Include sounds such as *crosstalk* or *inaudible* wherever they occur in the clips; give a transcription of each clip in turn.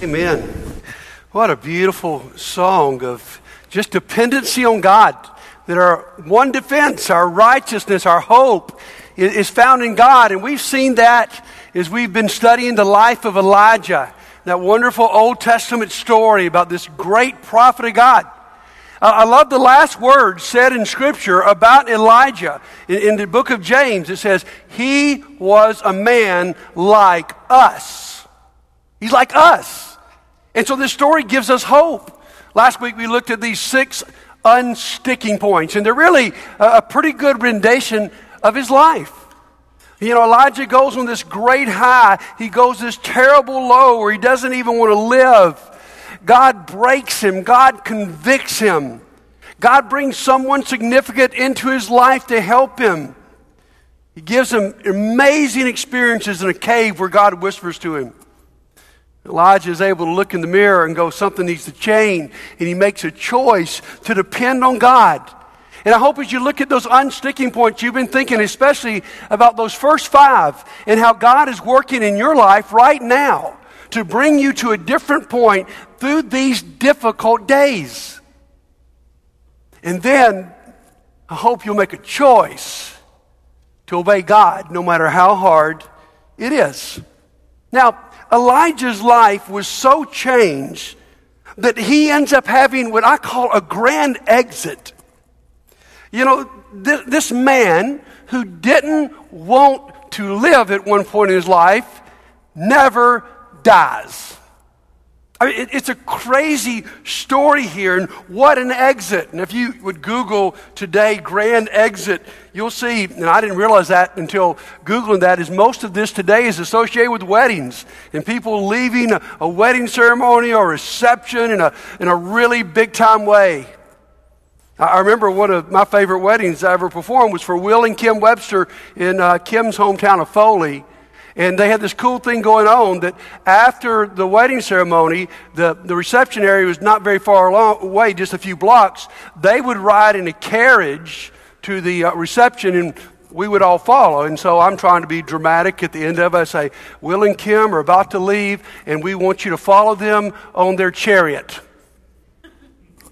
Amen. What a beautiful song of just dependency on God. That our one defense, our righteousness, our hope is found in God. And we've seen that as we've been studying the life of Elijah, that wonderful Old Testament story about this great prophet of God. I love the last word said in Scripture about Elijah. In, the book of James, it says, He was a man like us. He's like us. And so this story gives us hope. Last week we looked at these six unsticking points, and they're really a pretty good rendition of his life. You know, Elijah goes on this great high, he goes this terrible low where he doesn't even want to live. God breaks him, God convicts him. God brings someone significant into his life to help him. He gives him amazing experiences in a cave where God whispers to him. Elijah is able to look in the mirror and go, something needs to change. And he makes a choice to depend on God. And I hope as you look at those unsticking points, you've been thinking especially about those first five and how God is working in your life right now to bring you to a different point through these difficult days. And then I hope you'll make a choice to obey God no matter how hard it is. Now, Elijah's life was so changed that he ends up having what I call a grand exit. You know, th- this man who didn't want to live at one point in his life never dies. I mean, it, it's a crazy story here, and what an exit. And if you would Google today grand exit, you'll see, and I didn't realize that until Googling that, is most of this today is associated with weddings and people leaving a, a wedding ceremony or reception in a, in a really big time way. I remember one of my favorite weddings I ever performed was for Will and Kim Webster in uh, Kim's hometown of Foley. And they had this cool thing going on that after the wedding ceremony, the, the reception area was not very far along, away, just a few blocks. They would ride in a carriage to the uh, reception and we would all follow. And so I'm trying to be dramatic at the end of it. I say, Will and Kim are about to leave, and we want you to follow them on their chariot.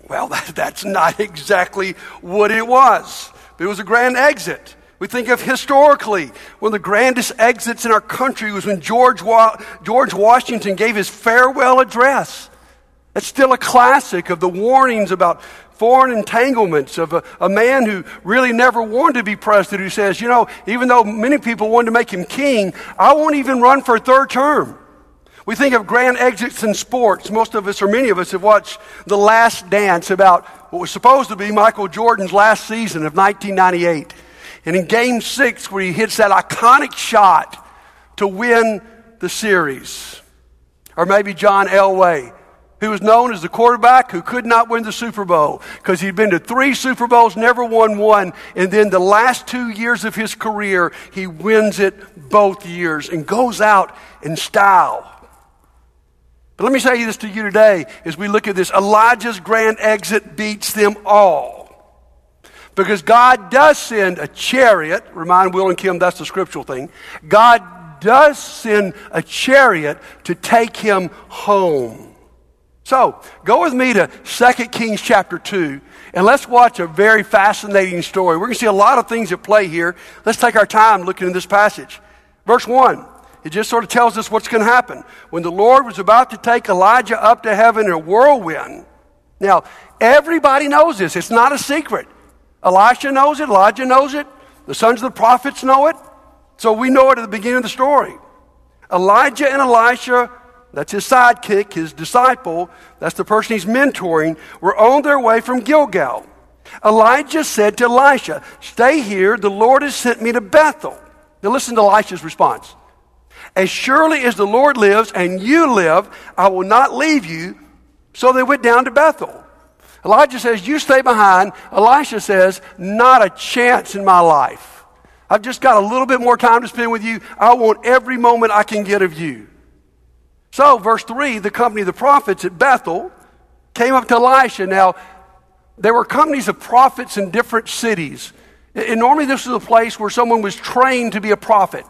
Well, *laughs* that, that's not exactly what it was. It was a grand exit. We think of historically, one of the grandest exits in our country was when George, Wa- George Washington gave his farewell address. That's still a classic of the warnings about foreign entanglements of a, a, man who really never wanted to be president who says, you know, even though many people wanted to make him king, I won't even run for a third term. We think of grand exits in sports. Most of us, or many of us, have watched The Last Dance about what was supposed to be Michael Jordan's last season of 1998. And in game six, where he hits that iconic shot to win the series. Or maybe John Elway, who was known as the quarterback who could not win the Super Bowl because he'd been to three Super Bowls, never won one. And then the last two years of his career, he wins it both years and goes out in style. But let me say this to you today as we look at this Elijah's grand exit beats them all. Because God does send a chariot. Remind Will and Kim that's the scriptural thing. God does send a chariot to take him home. So, go with me to 2 Kings chapter 2, and let's watch a very fascinating story. We're going to see a lot of things at play here. Let's take our time looking at this passage. Verse 1, it just sort of tells us what's going to happen. When the Lord was about to take Elijah up to heaven in a whirlwind, now, everybody knows this, it's not a secret. Elisha knows it, Elijah knows it, the sons of the prophets know it. So we know it at the beginning of the story. Elijah and Elisha, that's his sidekick, his disciple, that's the person he's mentoring, were on their way from Gilgal. Elijah said to Elisha, Stay here, the Lord has sent me to Bethel. Now listen to Elisha's response. As surely as the Lord lives and you live, I will not leave you. So they went down to Bethel. Elijah says, You stay behind. Elisha says, Not a chance in my life. I've just got a little bit more time to spend with you. I want every moment I can get of you. So, verse 3 the company of the prophets at Bethel came up to Elisha. Now, there were companies of prophets in different cities. And normally, this was a place where someone was trained to be a prophet.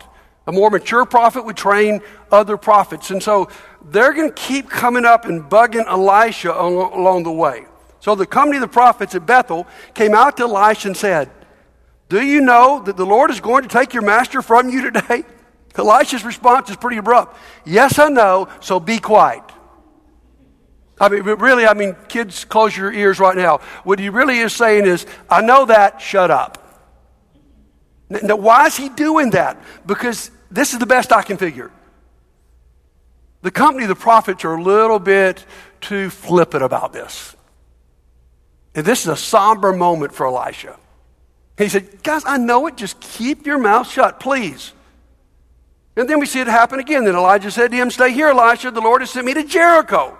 A more mature prophet would train other prophets. And so they're going to keep coming up and bugging Elisha along the way. So the company of the prophets at Bethel came out to Elisha and said, Do you know that the Lord is going to take your master from you today? *laughs* Elisha's response is pretty abrupt. Yes, I know, so be quiet. I mean, really, I mean, kids, close your ears right now. What he really is saying is, I know that, shut up. Now, why is he doing that? Because this is the best I can figure. The company of the prophets are a little bit too flippant about this. And this is a somber moment for Elisha. He said, Guys, I know it. Just keep your mouth shut, please. And then we see it happen again. Then Elijah said to him, Stay here, Elisha. The Lord has sent me to Jericho.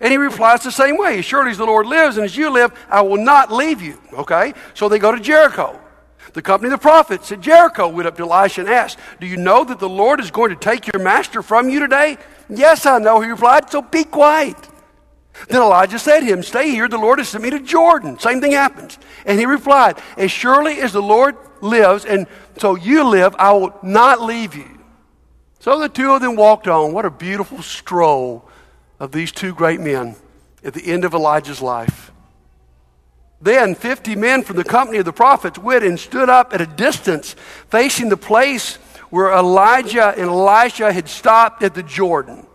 And he replies the same way. Surely as the Lord lives and as you live, I will not leave you. Okay? So they go to Jericho. The company of the prophets at Jericho went up to Elisha and asked, Do you know that the Lord is going to take your master from you today? Yes, I know, he replied, so be quiet. Then Elijah said to him, Stay here, the Lord has sent me to Jordan. Same thing happens. And he replied, As surely as the Lord lives, and so you live, I will not leave you. So the two of them walked on. What a beautiful stroll of these two great men at the end of Elijah's life. Then 50 men from the company of the prophets went and stood up at a distance, facing the place where Elijah and Elisha had stopped at the Jordan.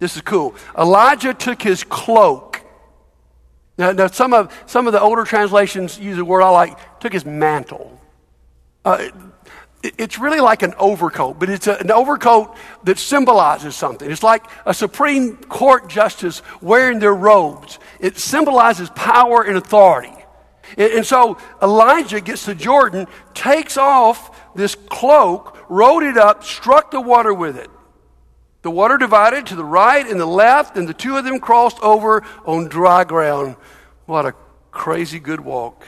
This is cool. Elijah took his cloak. Now, now some, of, some of the older translations use a word I like, took his mantle. Uh, it's really like an overcoat, but it's a, an overcoat that symbolizes something. It's like a Supreme Court justice wearing their robes. It symbolizes power and authority. And, and so Elijah gets to Jordan, takes off this cloak, rolled it up, struck the water with it. The water divided to the right and the left, and the two of them crossed over on dry ground. What a crazy good walk.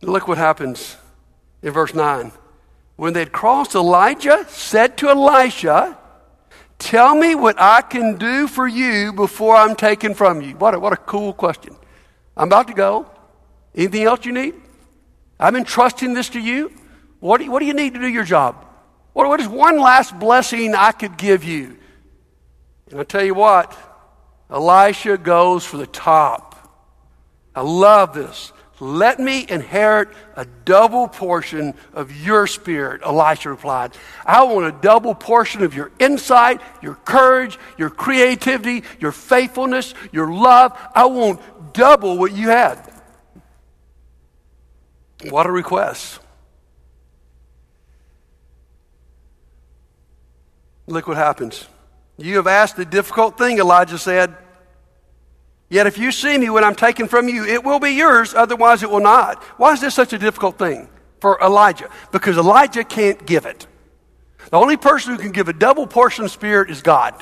Look what happens in verse 9. When they'd crossed, Elijah said to Elisha, Tell me what I can do for you before I'm taken from you. What a, what a cool question. I'm about to go. Anything else you need? I'm entrusting this to you. What do you, what do you need to do your job? What, what is one last blessing I could give you? And I tell you what, Elisha goes for the top. I love this. Let me inherit a double portion of your spirit, Elisha replied. I want a double portion of your insight, your courage, your creativity, your faithfulness, your love. I want double what you had. What a request. Look what happens. You have asked a difficult thing, Elijah said. Yet if you see me when I'm taken from you, it will be yours, otherwise it will not. Why is this such a difficult thing for Elijah? Because Elijah can't give it. The only person who can give a double portion of spirit is God.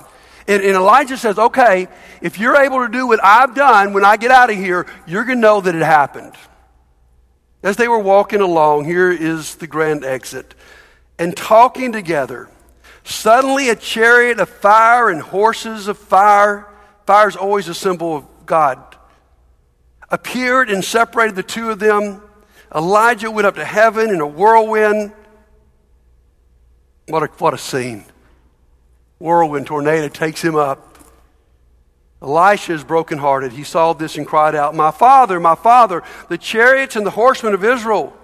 And, and Elijah says, okay, if you're able to do what I've done when I get out of here, you're going to know that it happened. As they were walking along, here is the grand exit, and talking together, suddenly a chariot of fire and horses of fire, fire is always a symbol of God, appeared and separated the two of them. Elijah went up to heaven in a whirlwind. What a, what a scene. Whirlwind tornado takes him up. Elisha is brokenhearted. He saw this and cried out, My father, my father, the chariots and the horsemen of Israel.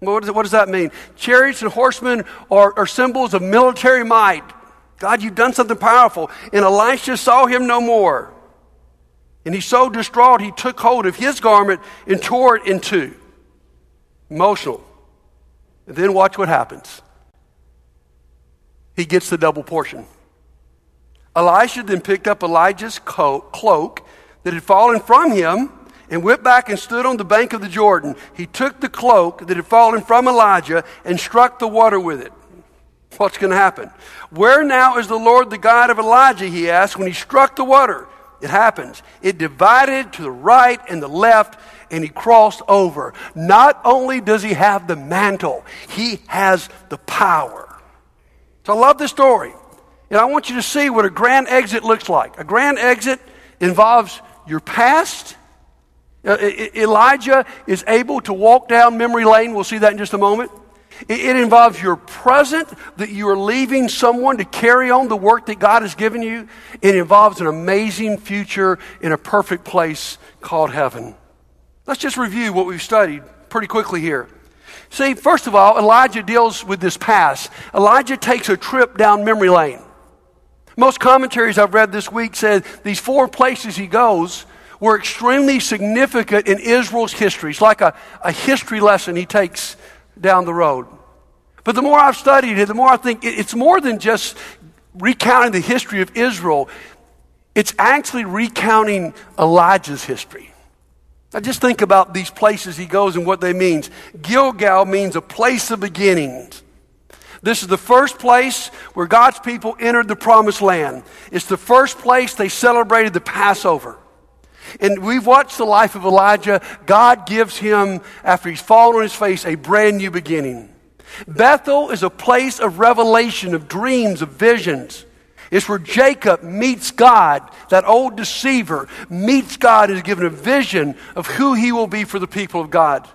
What does, what does that mean? Chariots and horsemen are, are symbols of military might. God, you've done something powerful. And Elisha saw him no more. And he's so distraught, he took hold of his garment and tore it in two. Emotional. And then watch what happens. He gets the double portion. Elisha then picked up Elijah's cloak that had fallen from him and went back and stood on the bank of the Jordan. He took the cloak that had fallen from Elijah and struck the water with it. What's going to happen? Where now is the Lord, the God of Elijah? He asked when he struck the water. It happens. It divided to the right and the left, and he crossed over. Not only does he have the mantle, he has the power. So I love this story. And I want you to see what a grand exit looks like. A grand exit involves your past. Uh, Elijah is able to walk down memory lane. We'll see that in just a moment. It, it involves your present, that you are leaving someone to carry on the work that God has given you. It involves an amazing future in a perfect place called heaven. Let's just review what we've studied pretty quickly here. See, first of all, Elijah deals with this past. Elijah takes a trip down memory lane. Most commentaries I've read this week said these four places he goes were extremely significant in Israel's history. It's like a, a history lesson he takes down the road. But the more I've studied it, the more I think it's more than just recounting the history of Israel, it's actually recounting Elijah's history. Now just think about these places he goes and what they mean. Gilgal means a place of beginnings. This is the first place where God's people entered the promised land. It's the first place they celebrated the Passover. And we've watched the life of Elijah. God gives him, after he's fallen on his face, a brand new beginning. Bethel is a place of revelation, of dreams, of visions. It's where Jacob meets God, that old deceiver meets God and is given a vision of who he will be for the people of God.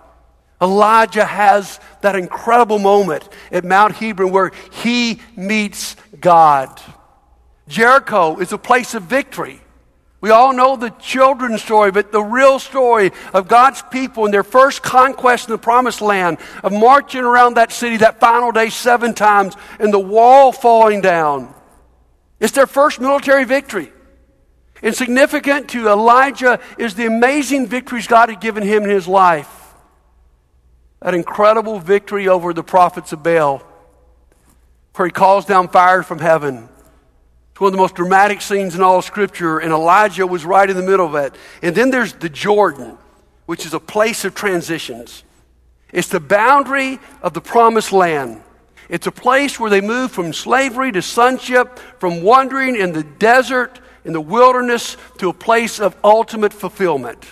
Elijah has that incredible moment at Mount Hebron where he meets God. Jericho is a place of victory. We all know the children's story, but the real story of God's people and their first conquest in the promised land, of marching around that city that final day seven times and the wall falling down. It's their first military victory. And significant to Elijah is the amazing victories God had given him in his life. That incredible victory over the prophets of Baal, where he calls down fire from heaven. One of the most dramatic scenes in all Scripture, and Elijah was right in the middle of it. And then there's the Jordan, which is a place of transitions. It's the boundary of the promised land. It's a place where they move from slavery to sonship, from wandering in the desert, in the wilderness, to a place of ultimate fulfillment.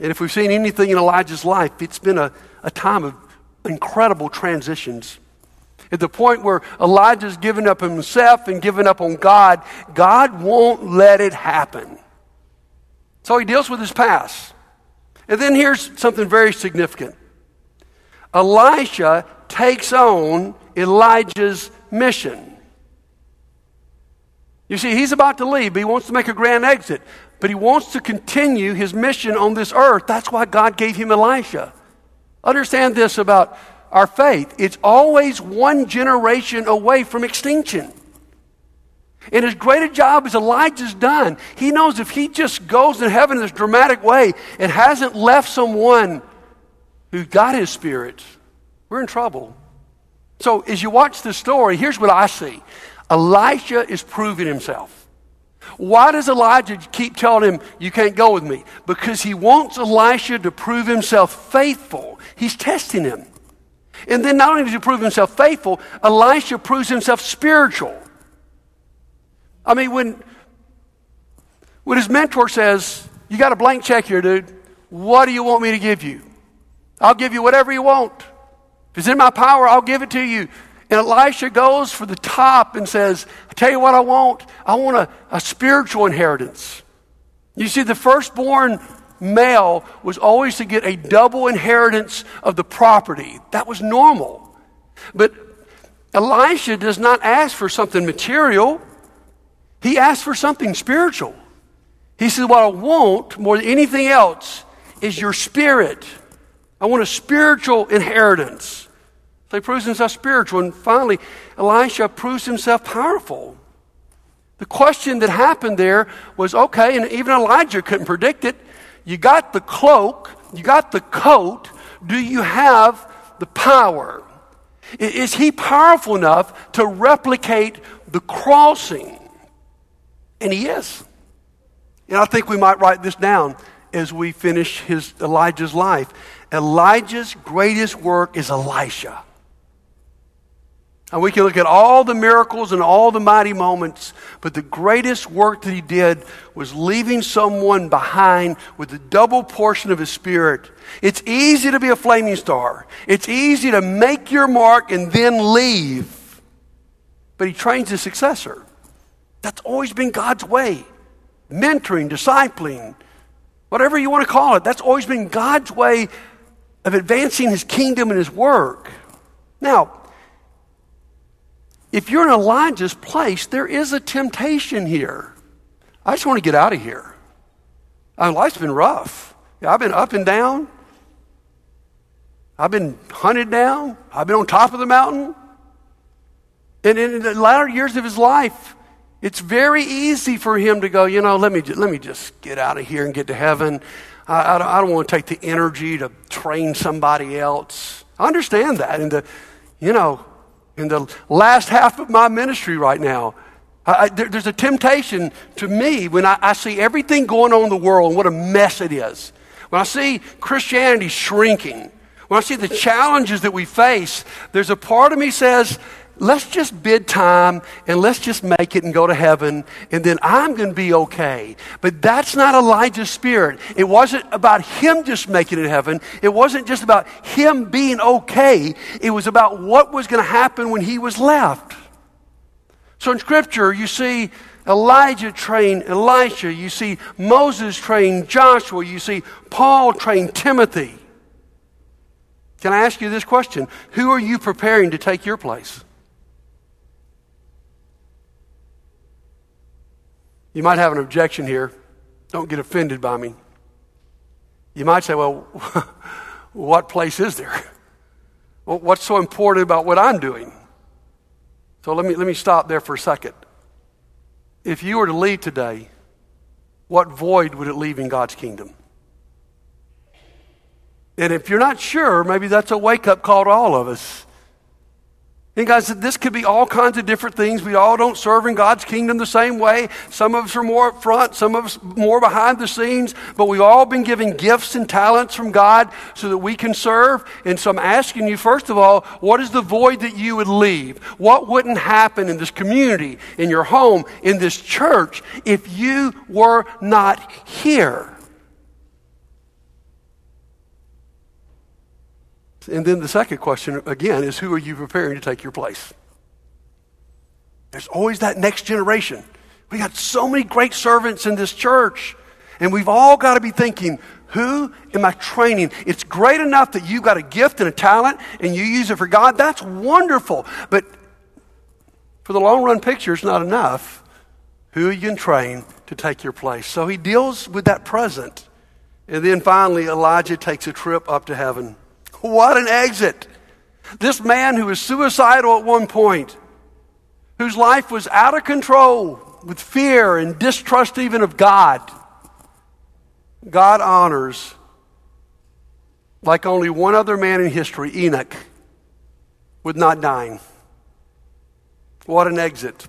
And if we've seen anything in Elijah's life, it's been a, a time of incredible transitions. At the point where Elijah's given up himself and given up on God, God won't let it happen. So he deals with his past. And then here's something very significant Elisha takes on Elijah's mission. You see, he's about to leave, but he wants to make a grand exit but he wants to continue his mission on this earth. That's why God gave him Elisha. Understand this about our faith it's always one generation away from extinction. And as great a job as Elijah's done, he knows if he just goes in heaven in this dramatic way and hasn't left someone who got his spirit, we're in trouble. So as you watch this story, here's what I see Elisha is proving himself. Why does Elijah keep telling him, You can't go with me? Because he wants Elisha to prove himself faithful. He's testing him. And then not only does he prove himself faithful, Elisha proves himself spiritual. I mean, when, when his mentor says, You got a blank check here, dude. What do you want me to give you? I'll give you whatever you want. If it's in my power, I'll give it to you. And Elisha goes for the top and says, I tell you what I want. I want a, a spiritual inheritance. You see, the firstborn male was always to get a double inheritance of the property. That was normal. But Elisha does not ask for something material, he asks for something spiritual. He says, What I want more than anything else is your spirit. I want a spiritual inheritance. So he proves himself spiritual. And finally, Elisha proves himself powerful. The question that happened there was okay, and even Elijah couldn't predict it. You got the cloak, you got the coat. Do you have the power? Is he powerful enough to replicate the crossing? And he is. And I think we might write this down as we finish his Elijah's life. Elijah's greatest work is Elisha. And we can look at all the miracles and all the mighty moments, but the greatest work that he did was leaving someone behind with a double portion of his spirit. It's easy to be a flaming star. It's easy to make your mark and then leave. But he trains his successor. That's always been God's way. Mentoring, discipling, whatever you want to call it, that's always been God's way of advancing his kingdom and his work. Now, if you're in Elijah's place, there is a temptation here. I just want to get out of here. My life's been rough. I've been up and down. I've been hunted down. I've been on top of the mountain. And in the latter years of his life, it's very easy for him to go, you know, let me, let me just get out of here and get to heaven. I, I, don't, I don't want to take the energy to train somebody else. I understand that. And the, you know, in the last half of my ministry right now, I, there, there's a temptation to me when I, I see everything going on in the world and what a mess it is. When I see Christianity shrinking, when I see the challenges that we face, there's a part of me says, let's just bid time and let's just make it and go to heaven and then I'm going to be okay. But that's not Elijah's spirit. It wasn't about him just making it to heaven. It wasn't just about him being okay. It was about what was going to happen when he was left. So in scripture, you see Elijah train Elisha. You see Moses train Joshua. You see Paul train Timothy. Can I ask you this question? Who are you preparing to take your place? You might have an objection here. Don't get offended by me. You might say, well, *laughs* what place is there? Well, what's so important about what I'm doing? So let me, let me stop there for a second. If you were to leave today, what void would it leave in God's kingdom? And if you're not sure, maybe that's a wake up call to all of us. And guys, this could be all kinds of different things. We all don't serve in God's kingdom the same way. Some of us are more up front, some of us more behind the scenes, but we've all been given gifts and talents from God so that we can serve. And so I'm asking you, first of all, what is the void that you would leave? What wouldn't happen in this community, in your home, in this church if you were not here? And then the second question, again, is who are you preparing to take your place? There's always that next generation. We got so many great servants in this church, and we've all got to be thinking, who am I training? It's great enough that you've got a gift and a talent and you use it for God. That's wonderful. But for the long run picture, it's not enough. Who you can train to take your place? So he deals with that present. And then finally, Elijah takes a trip up to heaven. What an exit. This man who was suicidal at one point, whose life was out of control with fear and distrust even of God, God honors like only one other man in history, Enoch, with not dying. What an exit.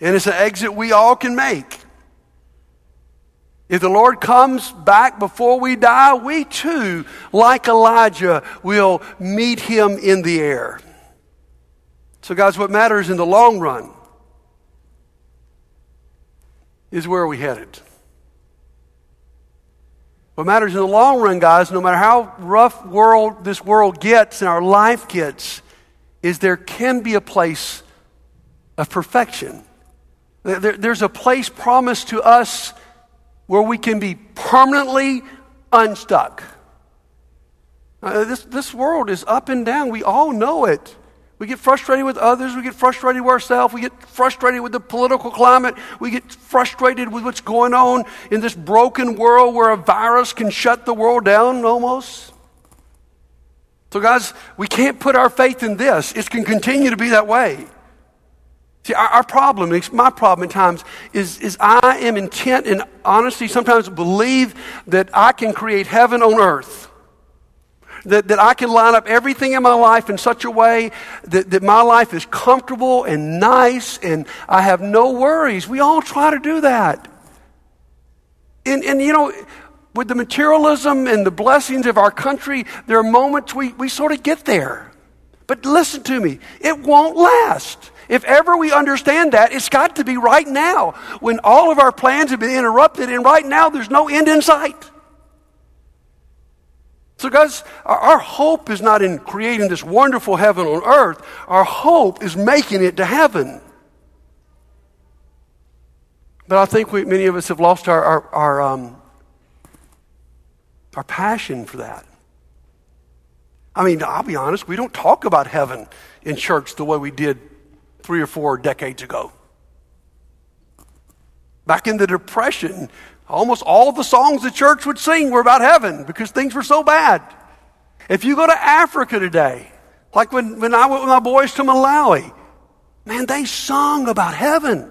And it's an exit we all can make. If the Lord comes back before we die, we too, like Elijah, will meet him in the air. So, guys, what matters in the long run is where are we headed? What matters in the long run, guys, no matter how rough world this world gets and our life gets, is there can be a place of perfection. There, there's a place promised to us where we can be permanently unstuck. Uh, this, this world is up and down. We all know it. We get frustrated with others. We get frustrated with ourselves. We get frustrated with the political climate. We get frustrated with what's going on in this broken world where a virus can shut the world down almost. So, guys, we can't put our faith in this. It can continue to be that way. See, our, our, problem, my problem at times, is, is I am intent and honestly sometimes believe that I can create heaven on earth. That, that I can line up everything in my life in such a way that, that my life is comfortable and nice and I have no worries. We all try to do that. And, and you know, with the materialism and the blessings of our country, there are moments we, we sort of get there. But listen to me, it won't last. If ever we understand that, it's got to be right now when all of our plans have been interrupted, and right now there's no end in sight. So, guys, our, hope is not in creating this wonderful heaven on earth, our hope is making it to heaven. But I think we, many of us have lost our, our, our, um, our passion for that. I mean, I'll be honest, we don't talk about heaven in church the way we did three or four decades ago. Back in the Depression, almost all the songs the church would sing were about heaven because things were so bad. If you go to Africa today, like when, when I went with my boys to Malawi, man, they sung about heaven.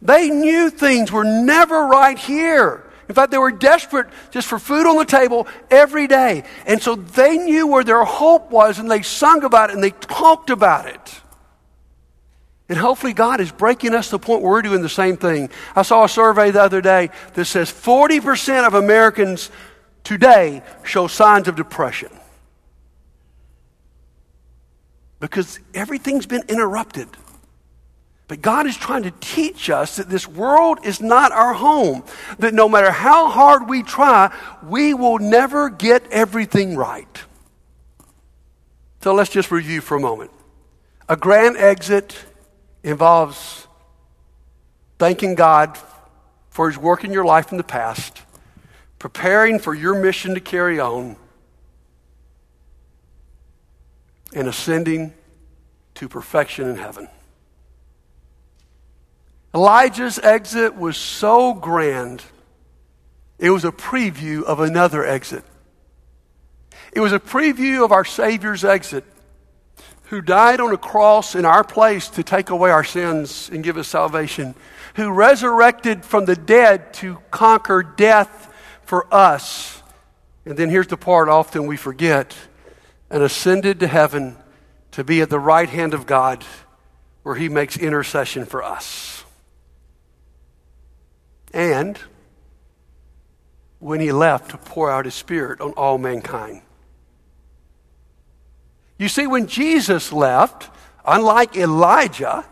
They knew things were never right here. In fact, they were desperate just for food on the table every day. And so they knew where their hope was and they sung about it and they talked about it. And hopefully, God is breaking us to the point where we're doing the same thing. I saw a survey the other day that says 40% of Americans today show signs of depression. Because everything's been interrupted. But God is trying to teach us that this world is not our home. That no matter how hard we try, we will never get everything right. So let's just review for a moment. A grand exit involves thanking God for his work in your life in the past, preparing for your mission to carry on, and ascending to perfection in heaven. Elijah's exit was so grand, it was a preview of another exit. It was a preview of our Savior's exit who died on a cross in our place to take away our sins and give us salvation, who resurrected from the dead to conquer death for us. And then here's the part often we forget and ascended to heaven to be at the right hand of God where he makes intercession for us. And when he left to pour out his spirit on all mankind. You see, when Jesus left, unlike Elijah,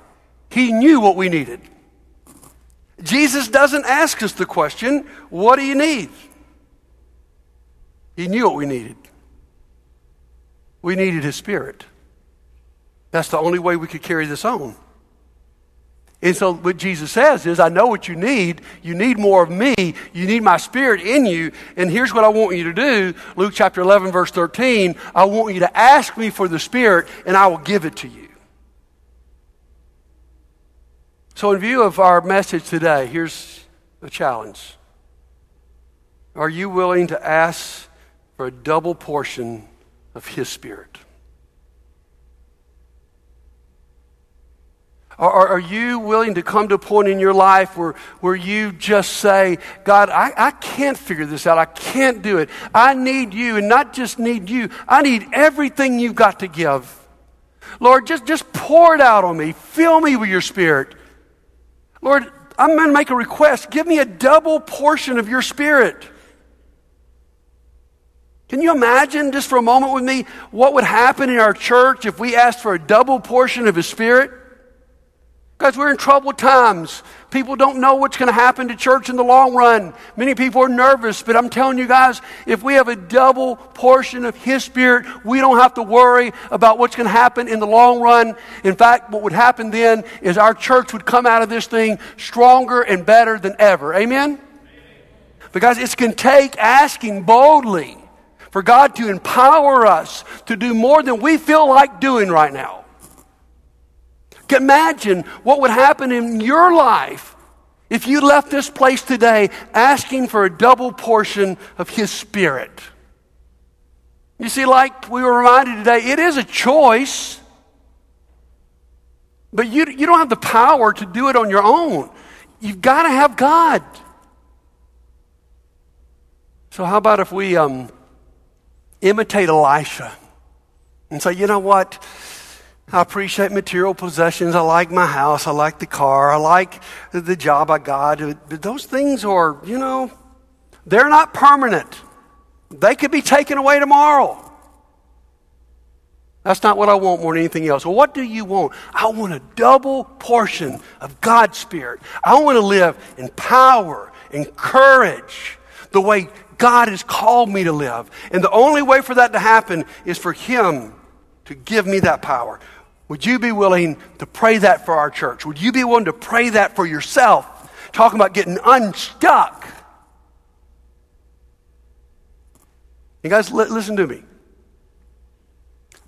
he knew what we needed. Jesus doesn't ask us the question, What do you need? He knew what we needed. We needed His Spirit. That's the only way we could carry this on. And so, what Jesus says is, I know what you need. You need more of me. You need my spirit in you. And here's what I want you to do Luke chapter 11, verse 13. I want you to ask me for the spirit, and I will give it to you. So, in view of our message today, here's a challenge Are you willing to ask for a double portion of His Spirit? Are, are, you willing to come to a point in your life where, where you just say, God, I, I can't figure this out. I can't do it. I need you, and not just need you, I need everything you've got to give. Lord, just, just pour it out on me. Fill me with your spirit. Lord, I'm going to make a request. Give me a double portion of your spirit. Can you imagine just for a moment with me what would happen in our church if we asked for a double portion of His Spirit? Guys, we're in troubled times. People don't know what's going to happen to church in the long run. Many people are nervous, but I'm telling you guys, if we have a double portion of His Spirit, we don't have to worry about what's going to happen in the long run. In fact, what would happen then is our church would come out of this thing stronger and better than ever. Amen? Because it's going to take asking boldly for God to empower us to do more than we feel like doing right now. Imagine what would happen in your life if you left this place today asking for a double portion of His Spirit. You see, like we were reminded today, it is a choice, but you, you don't have the power to do it on your own. You've got to have God. So, how about if we um, imitate Elisha and say, you know what? I appreciate material possessions. I like my house. I like the car. I like the job I got. But Those things are, you know, they're not permanent. They could be taken away tomorrow. That's not what I want more than anything else. Well, what do you want? I want a double portion of God's Spirit. I want to live in power and courage the way God has called me to live. And the only way for that to happen is for Him to give me that power. Would you be willing to pray that for our church? Would you be willing to pray that for yourself? Talking about getting unstuck. You guys, li- listen to me.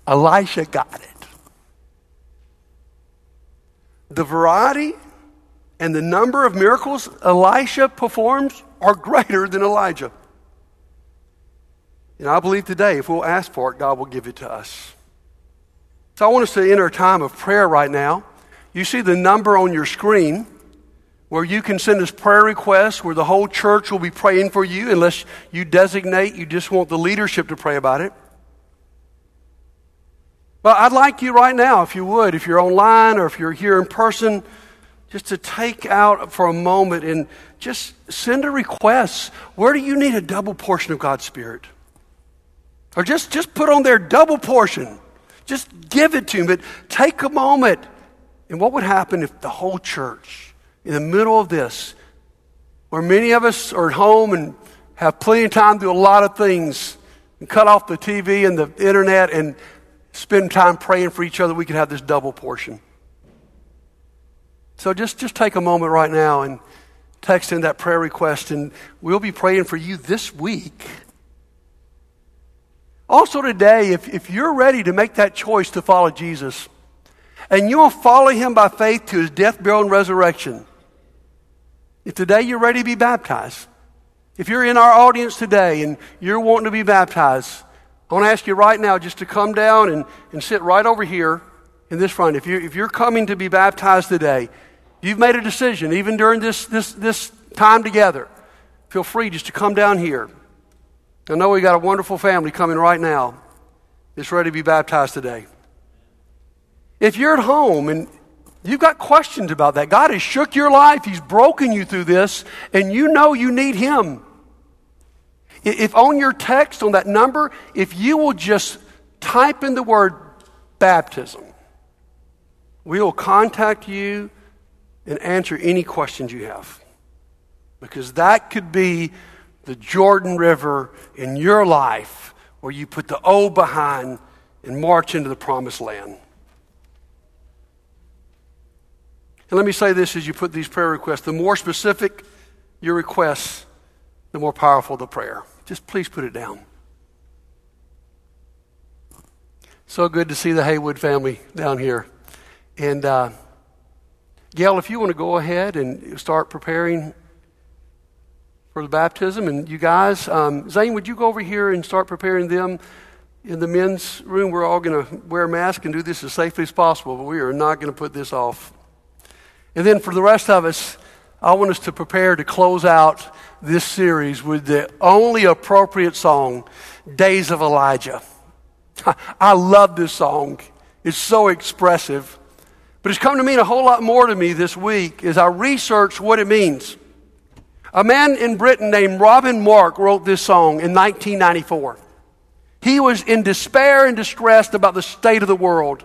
Elisha got it. The variety and the number of miracles Elisha performs are greater than Elijah. And I believe today, if we'll ask for it, God will give it to us. So I want us to enter a time of prayer right now. You see the number on your screen where you can send us prayer requests where the whole church will be praying for you unless you designate you just want the leadership to pray about it. But I'd like you right now, if you would, if you're online or if you're here in person, just to take out for a moment and just send a request. Where do you need a double portion of God's Spirit? Or just, just put on there double portion. Just give it to him. But take a moment. And what would happen if the whole church, in the middle of this, where many of us are at home and have plenty of time to do a lot of things, and cut off the TV and the internet and spend time praying for each other, we could have this double portion. So just, just take a moment right now and text in that prayer request, and we'll be praying for you this week also, today, if, if you're ready to make that choice to follow Jesus, and you'll follow him by faith to his death, burial, and resurrection, if today you're ready to be baptized, if you're in our audience today and you're wanting to be baptized, I want to ask you right now just to come down and, and sit right over here in this front. If you're, if you're coming to be baptized today, you've made a decision, even during this, this, this time together, feel free just to come down here. I know we got a wonderful family coming right now that's ready to be baptized today. If you're at home and you've got questions about that, God has shook your life, He's broken you through this, and you know you need Him. If on your text, on that number, if you will just type in the word baptism, we will contact you and answer any questions you have. Because that could be the Jordan River in your life where you put the O behind and march into the promised land. And let me say this as you put these prayer requests the more specific your requests, the more powerful the prayer. Just please put it down. So good to see the Haywood family down here. And uh, Gail, if you want to go ahead and start preparing for the baptism. And you guys, um, Zane, would you go over here and start preparing them in the men's room? We're all going to wear masks and do this as safely as possible, but we are not going to put this off. And then for the rest of us, I want us to prepare to close out this series with the only appropriate song, Days of Elijah. *laughs* I love this song. It's so expressive. But it's come to mean a whole lot more to me this week as I research what it means. A man in Britain named Robin Mark wrote this song in 1994. He was in despair and distressed about the state of the world.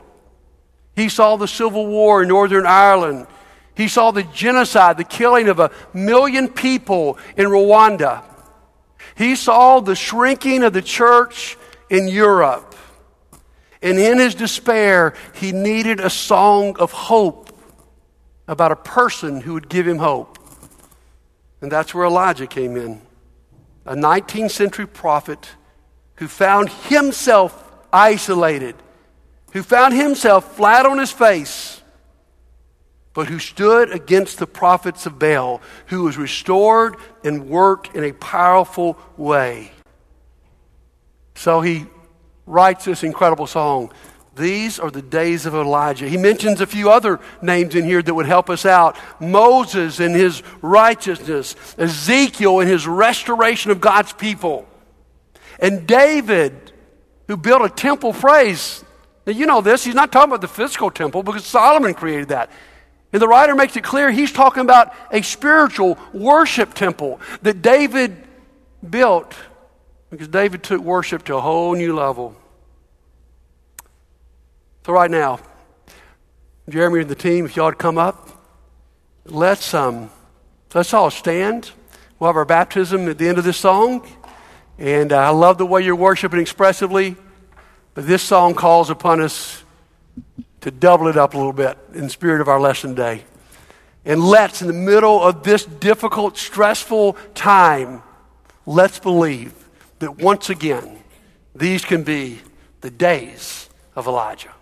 He saw the civil war in Northern Ireland. He saw the genocide, the killing of a million people in Rwanda. He saw the shrinking of the church in Europe. And in his despair, he needed a song of hope about a person who would give him hope. And that's where Elijah came in. A 19th century prophet who found himself isolated, who found himself flat on his face, but who stood against the prophets of Baal, who was restored and worked in a powerful way. So he writes this incredible song these are the days of Elijah. He mentions a few other names in here that would help us out Moses and his righteousness, Ezekiel and his restoration of God's people, and David, who built a temple praise. Now, you know this, he's not talking about the physical temple because Solomon created that. And the writer makes it clear he's talking about a spiritual worship temple that David built because David took worship to a whole new level. So, right now, Jeremy and the team, if y'all would come up, let's, um, let's all stand. We'll have our baptism at the end of this song. And uh, I love the way you're worshiping expressively, but this song calls upon us to double it up a little bit in the spirit of our lesson day. And let's, in the middle of this difficult, stressful time, let's believe that once again, these can be the days of Elijah.